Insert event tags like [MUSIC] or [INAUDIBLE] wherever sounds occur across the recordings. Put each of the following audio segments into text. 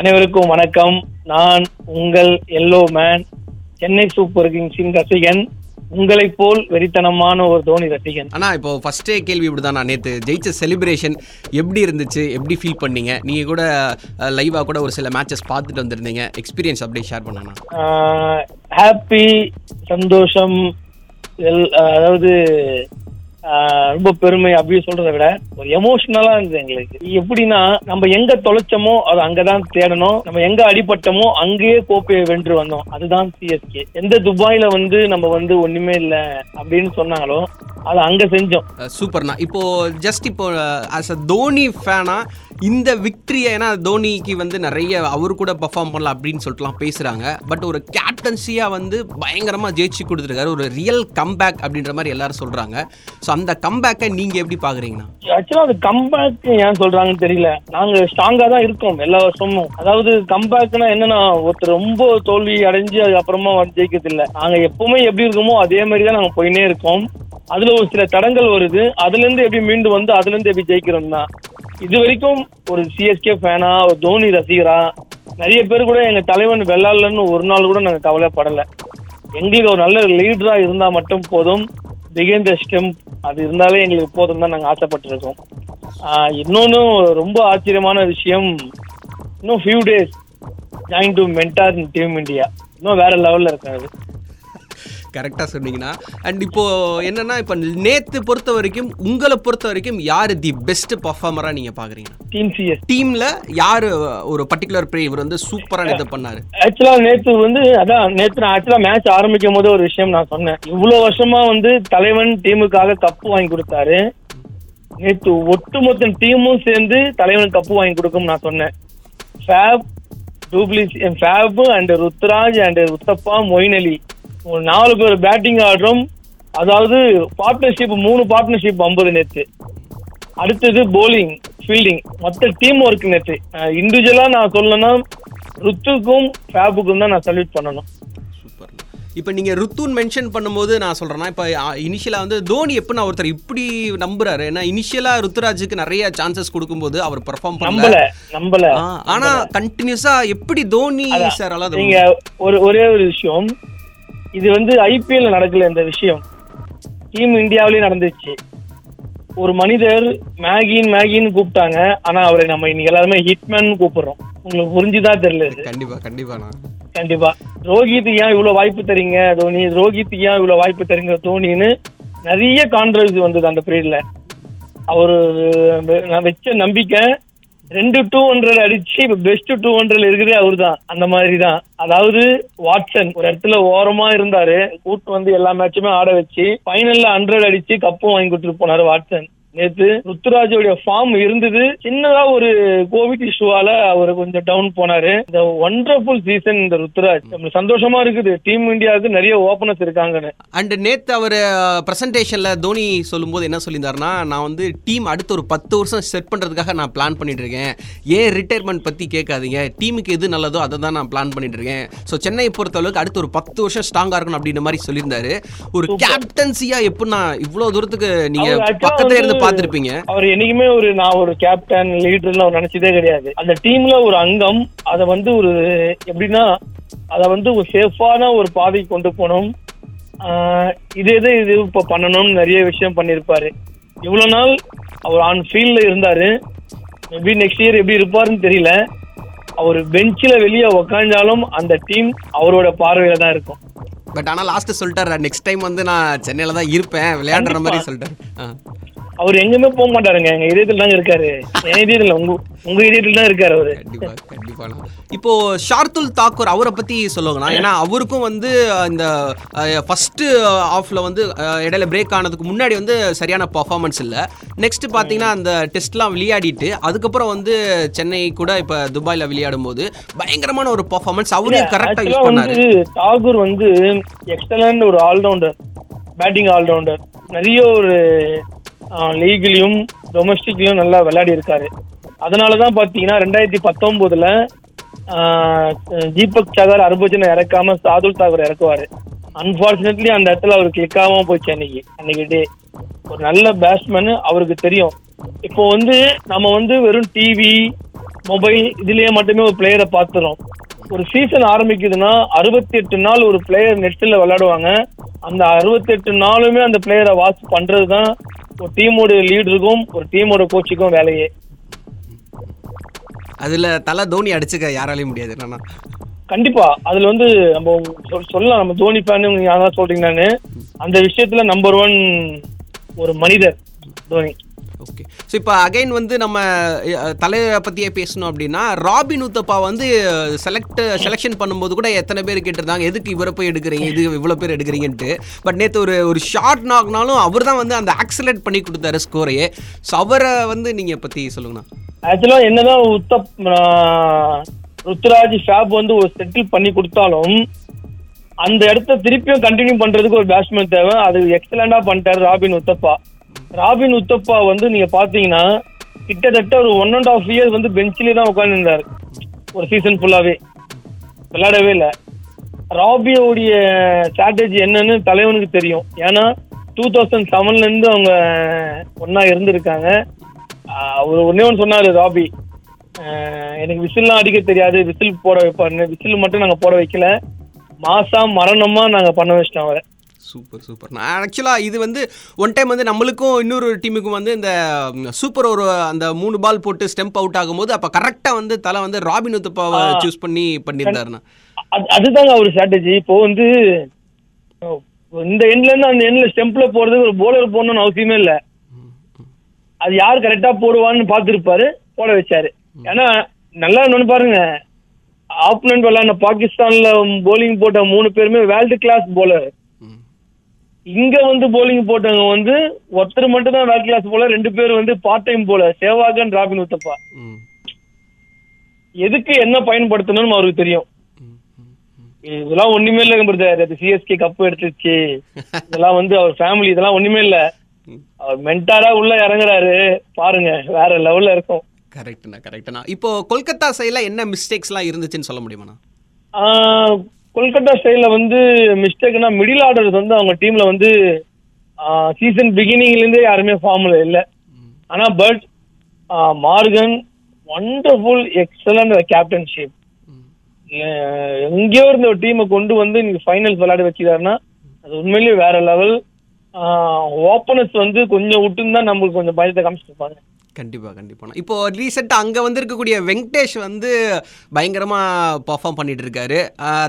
அனைவருக்கும் வணக்கம். நான் உங்கள் எல்லோ மேன் சென்னை சூப்பர் கிங்ஸின் ரசிகன் உங்களைப் போல் வெறித்தனமான ஒரு தோனி ரசிகன். ஆனா இப்போ ஃபர்ஸ்டே கேள்வி இப்படிதான் நான் நேற்று ஜெயிச்ச செலிப்ரேஷன் எப்படி இருந்துச்சு? எப்படி ஃபீல் பண்ணீங்க? நீங்க கூட லைவா கூட ஒரு சில மேட்சஸ் பார்த்துட்டு வந்திருந்தீங்க. எக்ஸ்பீரியன்ஸ் அப்படியே ஷேர் பண்ணணும் ஹாப்பி சந்தோஷம் அதாவது ரொம்ப பெருமை அப்படின்னு சொல்றதை விட ஒரு எமோஷனலா இருந்தது எங்களுக்கு. எப்படின்னா நம்ம எங்க தொலைச்சோமோ அது அங்கதான் தேடணும். நம்ம எங்க அடிபட்டமோ அங்கேயே கோப்பையை வென்று வந்தோம். அதுதான் சிஎஸ்கே எந்த துபாயில வந்து நம்ம வந்து ஒண்ணுமே இல்ல அப்படின்னு சொன்னாங்களோ அது அங்க செஞ்சோம். சூப்பர்ண்ணா. இப்போ ஜஸ்ட் இப்போ ஆஸ் அ தோனி ஃபேனா இந்த விக்ட்ரியை ஏன்னா தோனிக்கு வந்து நிறைய அவர் கூட பர்ஃபார்ம் பண்ணலாம் அப்படின்னு சொல்லிட்டுலாம் பேசுகிறாங்க பட் ஒரு கேப்டன்சியாக வந்து பயங்கரமாக ஜெயிச்சு கொடுத்துருக்காரு. ஒரு ரியல் கம்பேக் அப்படின்ற மாதிரி எல்லாரும் சொல்கிறாங்க ஸோ அந்த கம்பேக்கை நீங்கள் எப்படி பார்க்குறீங்கன்னா ஆக்சுவலாக அது கம்பேக் ஏன் சொல்கிறாங்கன்னு தெரியல. நாங்கள் ஸ்ட்ராங்காக தான் இருக்கோம் எல்லா வருஷமும். அதாவது கம்பேக்னா என்னன்னா ஒருத்தர் ரொம்ப தோல்வி அடைஞ்சு அதுக்கப்புறமா ஜெயிக்கிறதில்ல. வந்து ஜெயிக்கிறது எப்பவுமே எப்படி இருக்கோமோ அதே மாதிரி தான் நாங்கள் போயினே இருக்கோம். அதுல ஒரு சில தடங்கள் வருது. அதுல இருந்து எப்படி மீண்டு வந்து அதுல இருந்து எப்படி ஜெயிக்கிறோம் தான் இது வரைக்கும் ஒரு சிஎஸ்கே ஃபேனா ஒரு தோனி ரசிகரா நிறைய பேர் கூட எங்க தலைவன் வெள்ளாளன்னு ஒரு நாள் கூட நாங்க கவலைப்படல. எங்களுக்கு ஒரு நல்ல லீடரா இருந்தா மட்டும் போதும். பிகேன் ஸ்டெம் ஸ்டெம்ப் அது இருந்தாலே எங்களுக்கு போதும் தான் நாங்கள் ஆசைப்பட்டிருக்கோம். ஆஹ் இன்னொன்னு ரொம்ப ஆச்சரியமான விஷயம் இன்னும் few days join to mentor in team India இன்னும் வேற லெவல்ல இருக்காது கரெக்டாக சொன்னீங்கன்னா அண்ட் இப்போ என்னன்னா இப்போ நேத்து பொறுத்த வரைக்கும் உங்களை பொறுத்த வரைக்கும் யார் தி பெஸ்ட் பர்ஃபார்மராக நீங்க பாக்குறீங்க? டீம் சிஎஸ் டீம்ல யாரு ஒரு பர்டிகுலர் பிளே இவர் வந்து சூப்பரா இது பண்ணாரு? ஆக்சுவலா நேத்து வந்து அதான் நேத்து நான் ஆக்சுவலா மேட்ச் ஆரம்பிக்கும் போது ஒரு விஷயம் நான் சொன்னேன். இவ்வளவு வருஷமா வந்து தலைவன் டீமுக்காக கப்பு வாங்கி கொடுத்தாரு. நேத்து ஒட்டுமொத்த டீமும் சேர்ந்து தலைவனுக்கு கப்பு வாங்கி கொடுக்கும் நான் சொன்னேன். Faf du Plessis Faf and Ruturaj and Uthappa Moeen Ali நாலு பேர் பேட்டிங் ஆடுறோம். அதாவது பார்ட்னர்ஷிப் மூணு பார்ட்னர்ஷிப் ஐம்பது நேத்து அடுத்தது போலிங் ஃபீல்டிங் மொத்த டீம் ஒர்க் நேற்று இண்டிவிஜுவலா நான் சொல்லணும்னா ருத்துக்கும் ஃபேபுக்கும் தான் நான் சல்யூட் பண்ணணும். சூப்பர் இப்போ நீங்க ருத்துன் மென்ஷன் பண்ணும்போது நான் சொல்றேன்னா இப்போ இனிஷியலா வந்து தோனி எப்படின்னா ஒருத்தர் இப்படி நம்புறாரு? ஏன்னா இனிஷியலா ருத்துராஜுக்கு நிறைய சான்சஸ் கொடுக்கும்போது அவர் பெர்ஃபார்ம் பண்ணல. நம்பல ஆ, ஆனா கண்டினியூஸா எப்படி தோனி சார் அல்லாத நீங்க ஒரு ஒரே ஒரு விஷயம். இது வந்து ஐபிஎல்ல நடக்கல இந்த விஷயம். டீம் இந்தியாவிலேயே நடந்துச்சு. ஒரு மனிதர் மேகின் மேகின்னு கூப்பிட்டாங்க. ஆனா அவரை நம்ம இன்னைக்கு எல்லாருமே ஹிட்மேன் கூப்பிடுறோம். உங்களுக்கு புரிஞ்சுதான் தெரியல இது? கண்டிப்பா கண்டிப்பாண்ணா கண்டிப்பா. ரோஹித் ஏன் இவ்வளவு வாய்ப்பு தரீங்க தோனி? ரோஹித் ஏன் இவ்வளவு வாய்ப்பு தரீங்க தோனின்னு நிறைய கான்ட்ரவர்சி வந்தது அந்த பீரியட்ல அவரு நான் வச்ச நம்பிக்கை ரெண்டு டூ ஹண்ட்ரட் அடிச்சு இப்ப பெஸ்ட் டூ ஹண்ட்ரட் இருக்குதே அவரு தான் அந்த மாதிரி தான் அதாவது வாட்சன் ஒரு இடத்துல ஓரமா இருந்தாரு. கூட்டு வந்து எல்லா மேட்சுமே ஆட வச்சு ஃபைனல்ல ஹண்ட்ரட் அடிச்சு கப்பும் வாங்கி கொடுத்துட்டு போனாரு வாட்சன். நேத்து ருத்துராஜோடைய ஃபார்ம் இருந்தது. சின்னதா ஒரு கோவிட் இஷ்யூவால அவர் கொஞ்சம் டவுன் போனாரு. இந்த ஒண்டர்ஃபுல் சீசன் இந்த ருத்துராஜ் நம்மளுக்கு சந்தோஷமா இருக்குது. டீம் இந்தியாவுக்கு நிறைய ஓபனர்ஸ் இருக்காங்கன்னு. அண்ட் நேத்து அவர் பிரசன்டேஷன்ல தோனி சொல்லும்போது என்ன சொல்லியிருந்தாருன்னா நான் வந்து டீம் அடுத்த ஒரு பத்து வருஷம் செட் பண்றதுக்காக நான் பிளான் பண்ணிட்டு இருக்கேன். ஏன் ரிட்டையர்மெண்ட் பத்தி கேட்காதீங்க. டீமுக்கு எது நல்லதோ அதை தான் நான் பிளான் பண்ணிட்டு இருக்கேன். ஸோ சென்னையை பொறுத்த அளவுக்கு அடுத்த ஒரு பத்து வருஷம் ஸ்ட்ராங்கா இருக்கணும் அப்படின்ற மாதிரி சொல்லியிருந்தாரு. ஒரு கேப்டன்சியா எப்படின்னா இவ்வளவு தூரத்துக்கு நீங்க பக்கத்துல இருந்து பார்த்திருப்பீங்க. அவர் என்னைக்குமே ஒரு நான் ஒரு கேப்டன் லீடர்னு அவர் நினைச்சதே கிடையாது. அந்த டீம்ல ஒரு அங்கம் அதை வந்து ஒரு எப்படின்னா அதை வந்து ஒரு சேஃபான ஒரு பாதைக்கு கொண்டு ஆஹ் இது எது இது இப்ப பண்ணணும்னு நிறைய விஷயம் பண்ணியிருப்பாரு. இவ்வளவு நாள் அவர் ஆன் ஃபீல்ட்ல இருந்தாரு. மேபி நெக்ஸ்ட் இயர் எப்படி இருப்பாருன்னு தெரியல. அவர் பெஞ்சில் வெளியே உக்காந்தாலும் அந்த டீம் அவரோட பார்வையில தான் இருக்கும். பட் ஆனா லாஸ்ட் சொல்லிட்டாரு நெக்ஸ்ட் டைம் வந்து நான் சென்னையில தான் இருப்பேன். விளையாடுற மாதிரி சொல்லிட்டாரு. ஆ. அவர் எங்குமே போக மாட்டாருங்க. எங்க இதயத்தில் தாங்க இருக்காரு. என் இதயத்தில் உங்க உங்க இதயத்தில் தான் இருக்காரு அவரு. கண்டிப்பா இப்போ ஷார்துல் தாக்கூர் அவரை பத்தி சொல்லுங்கண்ணா ஏன்னா அவருக்கும் வந்து இந்த ஃபர்ஸ்ட் ஆஃப்ல வந்து இடையில பிரேக் ஆனதுக்கு முன்னாடி வந்து சரியான பர்ஃபார்மன்ஸ் இல்ல. நெக்ஸ்ட் பாத்தீங்கன்னா அந்த டெஸ்ட்லாம் விளையாடிட்டு அதுக்கப்புறம் வந்து சென்னை கூட இப்ப துபாயில விளையாடும் போது பயங்கரமான ஒரு பர்ஃபார்மன்ஸ் அவரே கரெக்டா Actually யூஸ் பண்ணாரு. தாகூர் வந்து எக்ஸலண்ட் ஒரு ஆல்ரவுண்டர் பேட்டிங் ஆல்ரவுண்டர் நிறைய ஒரு லீக்லயும் டொமஸ்டிக்லயும் நல்லா விளையாடி இருக்காரு அதனாலதான் பாத்தீங்கன்னா ரெண்டாயிரத்தி பத்தொன்பதுல தீபக் சாகர் ஹர்பஜனை இறக்காம சாதுல் தாகூர் இறக்குவாரு. அன்பார்ச்சுனேட்லி அந்த இடத்துல அவருக்கு கிளிக்காம போச்சு அன்னைக்கு. அன்னைக்கு டே. ஒரு நல்ல பேட்ஸ்மேன் அவருக்கு தெரியும். இப்போ வந்து நம்ம வந்து வெறும் டிவி மொபைல் இதுலயே மட்டுமே ஒரு பிளேயரை பார்த்துரும் ஒரு சீசன் ஆரம்பிக்குதுன்னா அறுபத்தி எட்டு நாள் ஒரு பிளேயர் நெட்ல விளையாடுவாங்க. அந்த அறுபத்தி எட்டு நாளுமே அந்த பிளேயரை வாட்ச் பண்றது தான் ஒரு டீமோட லீடருக்கும் ஒரு டீமோட கோச்சுக்கும் வேலையே. அதுல தலை தோனி அடிச்சுக்க யாராலையும் முடியாது என்னன்னா. கண்டிப்பா. அதுல வந்து நம்ம சொல்- சொல்லலாம். நம்ம தோனி ஃபேன் யாரா சொல்றீங்கன்னு அந்த விஷயத்துல நம்பர் ஒன் ஒரு மனிதர் தோனி. ஓகே ஸோ இப்போ அகைன் வந்து நம்ம தலையை பற்றியே பேசணும் அப்படின்னா ராபின் உத்தப்பா வந்து செலக்ட் செலெக்ஷன் பண்ணும்போது கூட எத்தனை பேர் கேட்டிருந்தாங்க? எதுக்கு இவரை போய் எடுக்கிறீங்க? இது இவ்வளோ பேர் எடுக்கிறீங்கன்ட்டு. பட் நேற்று ஒரு ஒரு ஷார்ட் நாக்னாலும் அவர் தான் வந்து அந்த ஆக்சலேட் பண்ணி கொடுத்தாரு ஸ்கோரையே ஸோ அவரை வந்து நீங்கள் பற்றி சொல்லுங்கண்ணா. ஆக்சுவலா என்னதான் உத்தப் ருத்ராஜ் ஷாப் வந்து ஒரு செட்டில் பண்ணி கொடுத்தாலும் அந்த இடத்த திருப்பியும் கண்டினியூ பண்றதுக்கு ஒரு பேட்ஸ்மேன் தேவை. அது எக்ஸலண்டா பண்ணிட்டாரு ராபின் உத்தப்பா. ராபின் உத்தப்பா வந்து நீங்க பாத்தீங்கன்னா கிட்டத்தட்ட ஒரு ஒன் அண்ட் ஆஃப் இயர் வந்து பெஞ்சிலே தான் உட்காந்துருந்தாரு ஒரு சீசன் ஃபுல்லாவே விளையாடவே இல்லை. ராபியோடைய ஸ்ட்ராட்டஜி என்னன்னு தலைவனுக்கு தெரியும். ஏன்னா டூ தௌசண்ட் செவன்ல இருந்து அவங்க ஒன்னா இருந்திருக்காங்க. அவர் ஒன்னே ஒன்று சொன்னாரு ராபி. எனக்கு விசில்லாம் அடிக்க தெரியாது. விசில் போட வைப்பாருன்னு விசில் மட்டும் நாங்க போட வைக்கல. மாசா மரணமா நாங்க பண்ண வச்சிட்டோம் அவரை. சூப்பர் சூப்பர் நான் ஆக்சுவலாக இது வந்து ஒன் டைம் வந்து நம்மளுக்கும் இன்னொரு டீமுக்கும் வந்து இந்த சூப்பர் ஒரு அந்த மூணு பால் போட்டு ஸ்டெம்ப் அவுட் ஆகும்போது அப்போ கரெக்டாக வந்து தலை வந்து ராபின் உத்தப்பாவை சூஸ் பண்ணி பண்ணியிருந்தாருண்ணா. அது அதுதாங்க அவர் ஸ்ட்ராட்டஜி இப்போ வந்து இந்த எண்ட்ல இருந்து அந்த எண்ட்ல ஸ்டெம்ப்ல போறது ஒரு போலர் போடணும்னு அவசியமே இல்ல. அது யார் கரெக்டா போடுவான்னு பார்த்திருப்பாரு போட வச்சாரு. ஏன்னா நல்லா இன்னொன்னு பாருங்க. ஆப்னண்ட் விளையாடின பாகிஸ்தான்ல போலிங் போட்ட மூணு பேருமே வேர்ல்டு கிளாஸ் போலர். இங்க வந்து போலிங் போட்டவங்க வந்து ஒருத்தர் மட்டும் தான் வேர்ல்டு கிளாஸ் போலர் ரெண்டு பேர் வந்து பார்ட் டைம் போலர் சேவாகன் ராபின் உத்தப்பா. எதுக்கு என்ன பயன்படுத்தணும்னு அவருக்கு தெரியும். இதெல்லாம் ஒண்ணுமே இல்லைங்க பிரதர் அது சிஎஸ்கே கப் எடுத்துச்சு இதெல்லாம் வந்து அவர் ஃபேமிலி இதெல்லாம் ஒண்ணுமே இல்ல. அவர் மென்டாரா உள்ள இறங்குறாரு. பாருங்க வேற லெவல்ல இருக்கும். கரெக்ட்ண்ணா கரெக்ட்ண்ணா இப்போ கொல்கத்தா சைடில் என்ன மிஸ்டேக்ஸ்லாம் இருந்துச்சுன்னு சொல்ல முடியுமாண்ணா? கொல்கத்தா ஸ்டைல வந்து மிஸ்டேக்னா மிடில் ஆர்டர் வந்து அவங்க டீம்ல வந்து சீசன் பிகினிங்ல இருந்தே யாருமே ஃபார்ம்ல இல்ல. ஆனா but Morgan wonderful excellent captainship எங்கேயோ இருந்த ஒரு டீமை கொண்டு வந்து நீங்க ஃபைனல்ஸ் விளையாட வச்சுக்காருன்னா அது உண்மையிலேயே வேற லெவல் ஓப்பனர்ஸ் வந்து கொஞ்சம் விட்டுன்னு தான் நம்மளுக்கு கொஞ்சம் பயத்தை காமிச்சிருப்பாங்க கண்டிப்பாக கண்டிப்பாக இப்போ ரீசெண்டாக அங்கே வந்திருக்கக்கூடிய வெங்கடேஷ் வந்து பயங்கரமாக பர்ஃபார்ம் பண்ணிட்டு இருக்காரு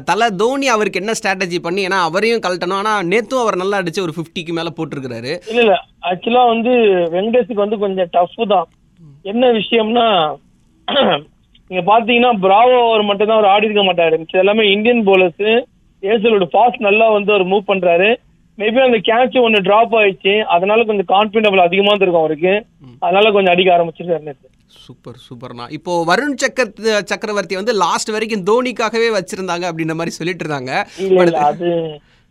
தலை தோனி அவருக்கு என்ன ஸ்ட்ராட்டஜி பண்ணி ஏன்னா அவரையும் கழட்டணும். ஆனால் நேத்தும் அவர் நல்லா அடிச்சு ஒரு ஃபிஃப்டிக்கு மேலே போட்டிருக்கிறாரு. இல்லை இல்லை. ஆக்சுவலாக வந்து வெங்கடேஷுக்கு வந்து கொஞ்சம் டஃப் தான். என்ன விஷயம்னா நீங்கள் பார்த்தீங்கன்னா பிராவோ அவர் மட்டும்தான் அவர் ஆடி இருக்க மாட்டாரு. எல்லாமே இந்தியன் போலர்ஸ் ஏசலோட ஃபாஸ்ட் நல்லா வந்து அவர் மூவ் பண்ணுறாரு மேபி அந்த கேட்ச் ஒன்னு டிராப் ஆயிடுச்சு. அதனால கொஞ்சம் கான்பிடபிள் அதிகமா இருக்கும் அவருக்கு. அதனால கொஞ்சம் அடிக்க ஆரம்பிச்சிருக்காரு நேத்து சூப்பர் சூப்பர்ண்ணா. இப்போ வருண் சக்கர் சக்கரவர்த்தி வந்து லாஸ்ட் வரைக்கும் தோனிக்காகவே வச்சிருந்தாங்க அப்படின்ற மாதிரி சொல்லிட்டு இருந்தாங்க. அது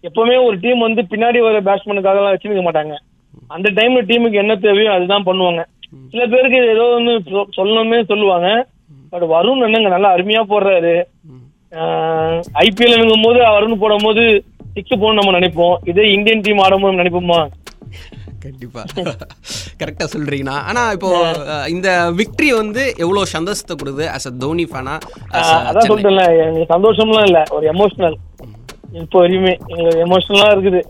எப்பவுமே ஒரு டீம் வந்து பின்னாடி வர பேட்ஸ்மேனுக்காக எல்லாம் வச்சிருக்க மாட்டாங்க. அந்த டைம்ல டீமுக்கு என்ன தேவையோ அதுதான் பண்ணுவாங்க. சில பேருக்கு ஏதோ ஒன்று சொல்லணுமே சொல்லுவாங்க. பட் வருண் என்னங்க நல்லா அருமையா போடுறாரு. ஐபிஎல் போது வருண் போடும் போது சிக்ஸ் போகணும் நம்ம நினைப்போம். இதே இந்தியன் டீம் ஆடும்போது நினைப்போமா? கண்டிப்பா. கரெக்டா சொல்றீங்கண்ணா. ஆனா இப்போ இந்த விக்டரி வந்து எவ்வளவு சந்தோஷத்தை கொடுக்குது அஸ் அ தோனி ஃபேனா அதான் சொல்லிட்டேன்ல எங்களுக்கு சந்தோஷம்லாம் இல்ல. ஒரு எமோஷனல் இப்போ வரையுமே எங்களுக்கு எமோஷனலா இருக்குது.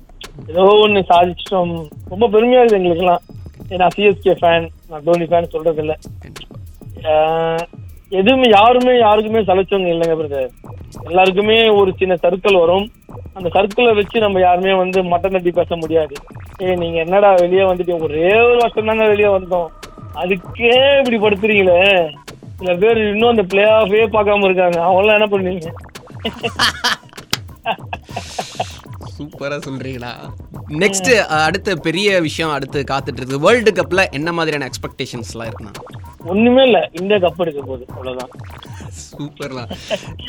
ஏதோ ஒண்ணு சாதிச்சிட்டோம். ரொம்ப பெருமையா இருக்குது எங்களுக்குலாம் ஏன்னா சிஎஸ்கே ஃபேன் நான் தோனி ஃபேன் சொல்றது இல்ல எதுவுமே யாருமே யாருக்குமே சலைச்சவங்க இல்லைங்க பிரதர் எல்லாருக்குமே ஒரு சின்ன சர்க்கிள் வரும். அந்த சர்க்கிளை வச்சு நம்ம யாருமே வந்து மட்டன் தட்டி பேச முடியாது. ஏய் நீங்க என்னடா வெளியே வந்துட்டீங்க ஒரே ஒரு வருஷம் தாங்க வெளியே வந்தோம். அதுக்கே இப்படி படுத்துறீங்களே. சில பேர் இன்னும் அந்த பிளே ஆஃபே பார்க்காம இருக்காங்க. அவங்களாம் என்ன பண்ணுவீங்க? சூப்பரா சொல்றீங்களா? நெக்ஸ்ட் அடுத்த பெரிய விஷயம் அடுத்து காத்துட்டு இருக்கு. வேர்ல்டு கப்ல என்ன மாதிரியான எக்ஸ்பெக்டேஷன்ஸ்லாம் இருக்குண்ணா? ஒண்ணுமே இல்ல இந்தியா கப் எடுக்க போகுது. அவ்வளவுதான். சூப்பர்லாம்.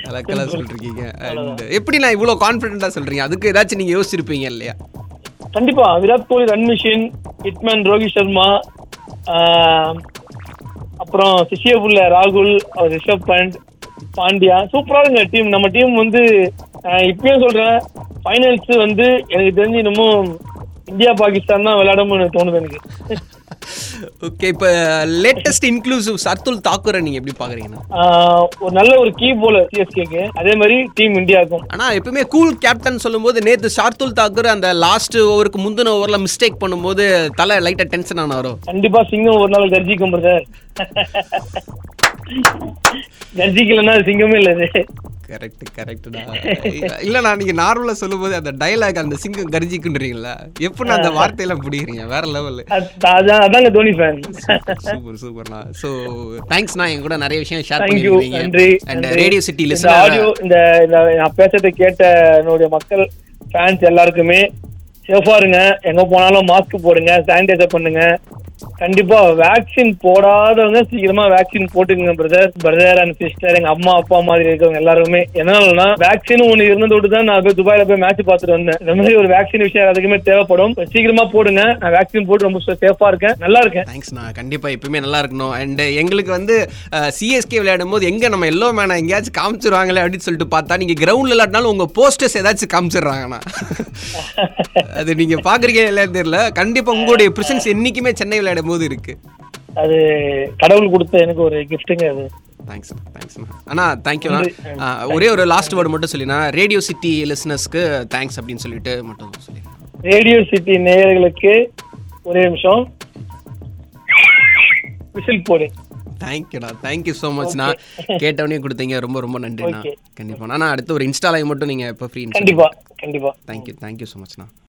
கலக்கலா சொல்றீங்க எப்படி நான் இவ்வளோ கான்ஃபிடென்ட்டா சொல்றீங்க? அதுக்கு ஏதாச்சும் நீங்க யோசிச்சிருப்பீங்க இல்லையா? கண்டிப்பா Virat Kohli run machine hitman Rohit Sharma அப்புறம் சிஷியபுல்ல ராகுல் அவர் ரிஷப் பண்ட் பாண்டியா. சூப்பரா இருங்க டீம். நம்ம டீம் வந்து இப்பயும் சொல்றேன் ஃபைனல்ஸ் வந்து எனக்கு தெரிஞ்சு இன்னமும் இந்தியா பாகிஸ்தான் தான் விளையாடணும்னு தோணுது எனக்கு. ஓகே இப்போ லேட்டஸ்ட் இன்க்ளூசிவ் சர்துல் தாக்கூரை நீங்க எப்படி பாக்குறீங்கண்ணா ஆஹ் ஒரு நல்ல ஒரு கீ போலர் சிஎஸ்கேக்கு அதே மாதிரி டீம் இந்தியாவுக்கும் ஆனா எப்பவுமே கூல் கேப்டன் சொல்லும்போது நேத்து ஷார்துல் தாக்கூர் அந்த லாஸ்ட் ஓவருக்கு முந்தின ஓவர்ல மிஸ்டேக் பண்ணும்போது தலை லைட்டா டென்ஷன் ஆனாரோ கண்டிப்பா சிங்கம் ஒரு நாள் கர்ஜிக்கும் பிரதர் கர்ஜிக்கலன்னா சிங்கமே இல்ல கரெக்ட் கரெக்ட்டா [LAUGHS] இல்லண்ணா நீங்க நார்மலா சொல்லும்போது அந்த டயலாக் அந்த சிங்கம் கர்ஜிக்குன்றீங்களா எப்படிண்ணா அந்த வார்த்தையெல்லாம் பிடிக்கிறீங்க? வேற லெவல் அதாங்க தோனி ஃபேன் சூப்பர் சூப்பர்ண்ணா ஸோ தேங்க்ஸ்ண்ணா என் கூட நிறைய விஷயம் ஷேர் தேங்க்யூ நன்றி பண்ணிருக்கீங்க and. Radio city listener audio இந்த நான் பேசுறதை கேட்ட என்னுடைய மக்கள் ஃபேன்ஸ் எல்லாருக்குமே சேஃபா இருங்க. எங்க போனாலும் மாஸ்க் போடுங்க சானிடைசர் பண்ணுங்க. கண்டிப்பா வேக்சின் போடாதவங்க சீக்கிரமா வேக்சின் போட்டுக்கங்க பிரதர் பிரதர் அண்ட் சிஸ்டர் எங்க அம்மா அப்பா மாதிரி இருக்கவங்க எல்லாருமே. என்னன்னா வேக்சின் ஒண்ணு இருந்தது தான் நான் போய் துபாயில போய் மேட்ச் பார்த்துட்டு வந்தேன். இந்த மாதிரி ஒரு வேக்சின் விஷயம் அதுக்குமே தேவைப்படும். சீக்கிரமா போடுங்க. நான் வேக்சின் போட்டு ரொம்ப சேஃபா இருக்கேன். நல்லா இருக்கேன். தேங்க்ஸ்ண்ணா கண்டிப்பா எப்பவுமே நல்லா இருக்கணும். அண்ட் எங்களுக்கு வந்து சிஎஸ்கே விளையாடும் போது எங்க நம்ம எல்லோ மேனை எங்கேயாச்சும் காமிச்சிருவாங்களே அப்படின்னு சொல்லிட்டு பார்த்தா நீங்க கிரவுண்ட்ல விளையாடினாலும் உங்க போஸ்டர்ஸ் ஏதாச்சும் காமிச்சிடுறாங்கண்ணா அது நீங்க பாக்குறீங்க இல்லைன்னு தெரியல. கண்டிப்பா உங்களுடைய பிரசன்ஸ் என்னைக்குமே சென்னை விளையாடும் போது இருக்கு. அது கடவுள் கொடுத்த எனக்கு ஒரு கிஃப்ட்டுங்க அது. தேங்க்ஸ் தேங்க்ஸ்ண்ணா அண்ணா தேங்க்யூண்ணா ஒரே ஒரு லாஸ்ட் வேர்டு மட்டும் சொல்லினா ரேடியோ சிட்டி லிசனர்ஸ்க்கு தேங்க்ஸ் அப்படின்னு சொல்லிட்டு மட்டும் சொல்லி ரேடியோ சிட்டி நேயர்களுக்கு ஒரே நிமிஷம். விசில் போடு. தேங்க்யூண்ணா தேங்க்யூ ஸோ மச்ண்ணா கேட்டவனே கொடுத்தீங்க ரொம்ப ரொம்ப நன்றிண்ணா. Okay. கண்டிப்பா. நான் அடுத்து ஒரு இன்ஸ்டா லைவ் மட்டும் நீங்க இப்போ ஃப்ரீ கண்டிப்பா கண்டிப்பா. Thank you thank you so மச்ண்ணா